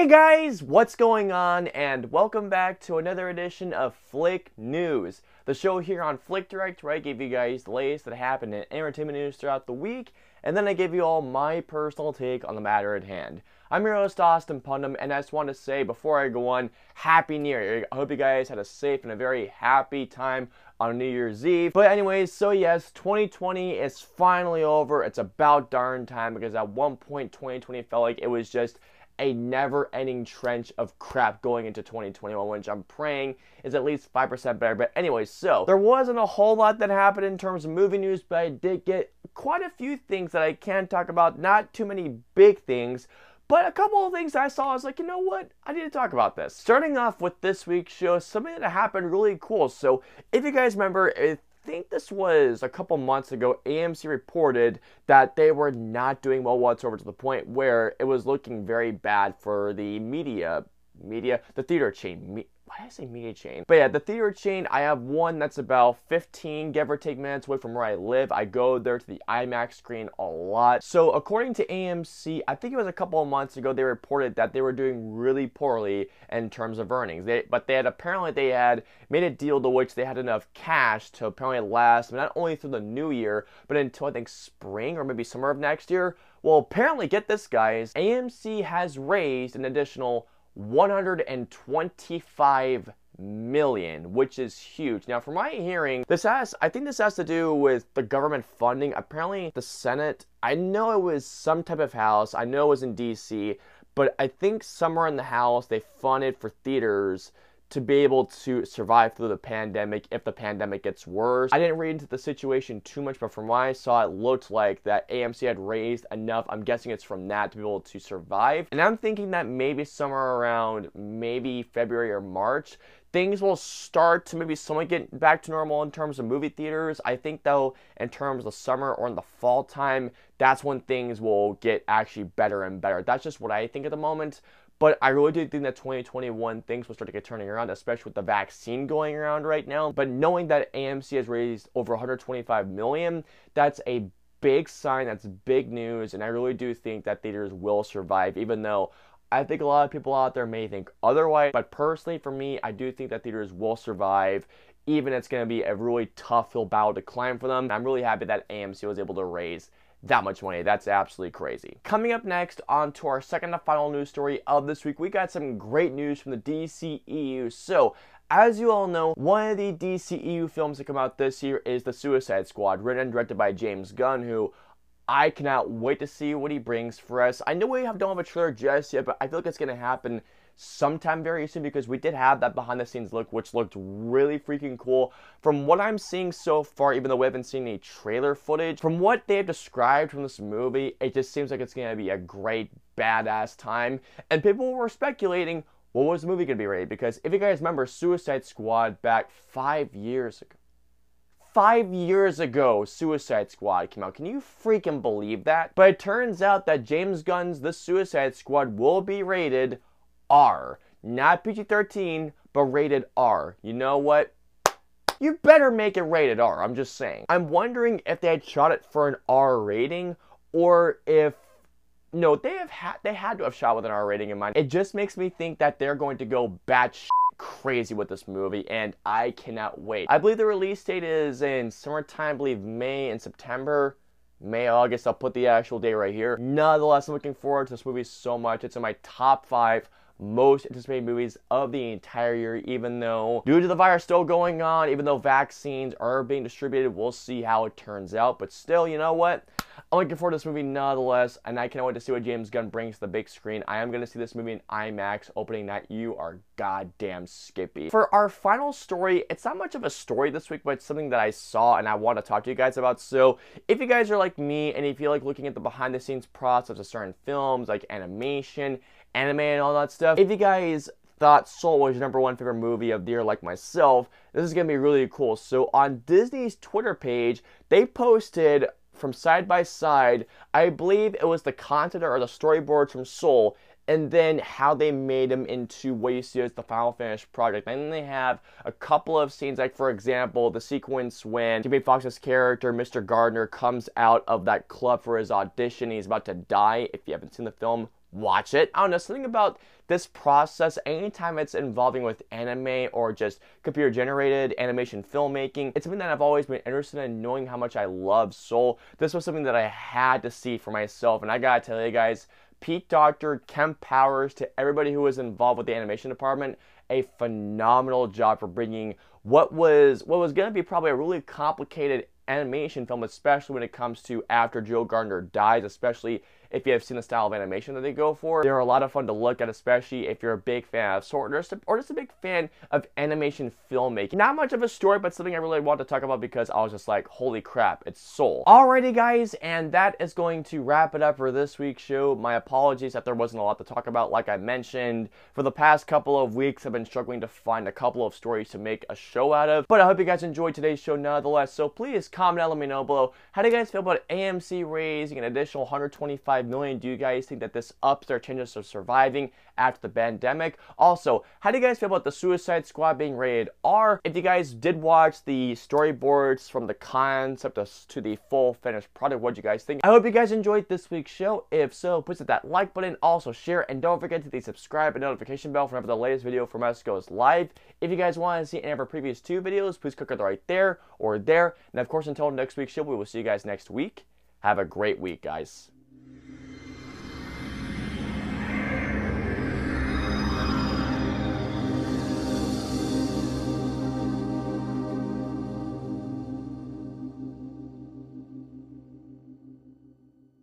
Hey guys, what's going on? And welcome back to another edition of FlickNews, the show here on FlickDirect where I give you guys the latest that happened in entertainment news throughout the week, and then I give you all my personal take on the matter at hand. I'm your host, Austin Pundam, and I just want to say before I go on, Happy New Year. I hope you guys had a safe and a very happy time on New Year's Eve. But anyways, so yes, 2020 is finally over. It's about darn time because at one point 2020 felt like it was just a never ending trench of crap going into 2021, which I'm praying is at least 5% better. But anyway, so there wasn't a whole lot that happened in terms of movie news, but I did get quite a few things that I can talk about. Not too many big things. But a couple of things I saw, I was like, you know what? I need to talk about this. Starting off with this week's show, something that happened really cool. So, if you guys remember, think this was a couple months ago, AMC reported that they were not doing well whatsoever to the point where it was looking very bad for the media, media, the theater chain, why did I say media chain? But yeah, the theater chain, I have one that's about 15, give or take minutes away from where I live. I go there to the IMAX screen a lot. So according to AMC, I think it was a couple of months ago, they reported that they were doing really poorly in terms of earnings. They, but they had apparently they had made a deal to which they had enough cash to apparently last not only through the new year, but until I think spring or maybe summer of next year. Well, apparently, get this, guys, AMC has raised an additional 125 million, which is huge. Now, from my hearing, this has, I think this has to do with the government funding. Apparently, the Senate, I know it was some type of house, I know it was in DC, but I think somewhere in the house they funded for theaters to be able to survive through the pandemic if the pandemic gets worse. I didn't read into the situation too much, but from what I saw, it looked like that AMC had raised enough. I'm guessing it's from that to be able to survive. And I'm thinking that maybe somewhere around maybe February or March, things will start to maybe somewhat get back to normal in terms of movie theaters. I think though, in terms of the summer or in the fall time, that's when things will get actually better and better. That's just what I think at the moment. But I really do think that 2021 things will start to get turning around, especially with the vaccine going around right now. But knowing that AMC has raised over 125 million, that's a big sign, that's big news, and I really do think that theaters will survive, even though I think a lot of people out there may think otherwise. But personally, for me, I do think that theaters will survive even it's going to be a really tough hill battle to climb for them. I'm really happy that AMC was able to raise that much money. That's absolutely crazy. Coming up next, on to our second and final news story of this week, we got some great news from the DCEU. So, as you all know, one of the DCEU films that come out this year is The Suicide Squad, written and directed by James Gunn, who I cannot wait to see what he brings for us. I know we have, don't have a trailer just yet, but I feel like it's to happen sometime very soon because we did have that behind the scenes look which looked really freaking cool. From what I'm seeing so far, even though we haven't seen any trailer footage, from what they've described from this movie, it just seems like it's gonna be a great badass time. And people were speculating what was the movie gonna be rated because if you guys remember Suicide Squad back five years ago. Five years ago, Suicide Squad came out. Can you freaking believe that? But it turns out that James Gunn's The Suicide Squad will be rated R. Not PG 13, but rated R. You know what? You better make it rated R, I'm just saying. I'm wondering if they had shot it for an R rating or if no, they have had they had to have shot with an R rating in mind. It just makes me think that they're going to go batshit crazy with this movie, and I cannot wait. I believe the release date is in summertime, I believe May and September. May, August, I'll put the actual date right here. Nonetheless, I'm looking forward to this movie so much. It's in my top five most anticipated movies of the entire year, even though, due to the virus still going on, even though vaccines are being distributed, we'll see how it turns out. But still, you know what? I'm looking forward to this movie nonetheless, and I cannot wait to see what James Gunn brings to the big screen. I am going to see this movie in IMAX opening night. You are goddamn skippy. For our final story, it's not much of a story this week, but it's something that I saw and I want to talk to you guys about. So, if you guys are like me and if you like looking at the behind the scenes process of certain films, like animation, anime and all that stuff. If you guys thought Soul was your number one favorite movie of the year like myself, this is going to be really cool. So on Disney's Twitter page, they posted from side by side, I believe it was the content or the storyboards from Soul, and then how they made them into what you see as the final finished project. And then they have a couple of scenes, like for example, the sequence when Jamie Foxx's character, Mr. Gardner, comes out of that club for his audition. He's about to die. If you haven't seen the film, watch it. I don't know, something about this process, anytime it's involving with anime or just computer generated animation filmmaking, it's something that I've always been interested in knowing how much I love Soul. This was something that I had to see for myself, and I gotta tell you guys, Pete Docter, Kemp Powers, to everybody who was involved with the animation department, a phenomenal job for bringing what was what was going to be probably a really complicated animation film, especially when it comes to after Joe Gardner dies, especially if you have seen the style of animation that they go for. They're a lot of fun to look at, especially if you're a big fan of sword or just a, or just a big fan of animation filmmaking. Not much of a story, but something I really want to talk about because I was just like, holy crap, it's Soul. Alrighty, guys, and that is going to wrap it up for this week's show. My apologies that there wasn't a lot to talk about. Like I mentioned, for the past couple of weeks, I've been struggling to find a couple of stories to make a show out of. But I hope you guys enjoyed today's show nonetheless. So please comment and let me know below. How do you guys feel about AMC raising an additional 125 million? Do you guys think that this ups their chances of surviving after the pandemic? Also, how do you guys feel about the Suicide Squad being rated R? If you guys did watch the storyboards from the concept to the full finished product, what do you guys think? I hope you guys enjoyed this week's show. If so, please hit that like button, also share, and don't forget to the subscribe and notification bell for whenever the latest video from us goes live. If you guys want to see any of our previous two videos, please click either right there or there. And of course, until next week's show, we will see you guys next week. Have a great week, guys.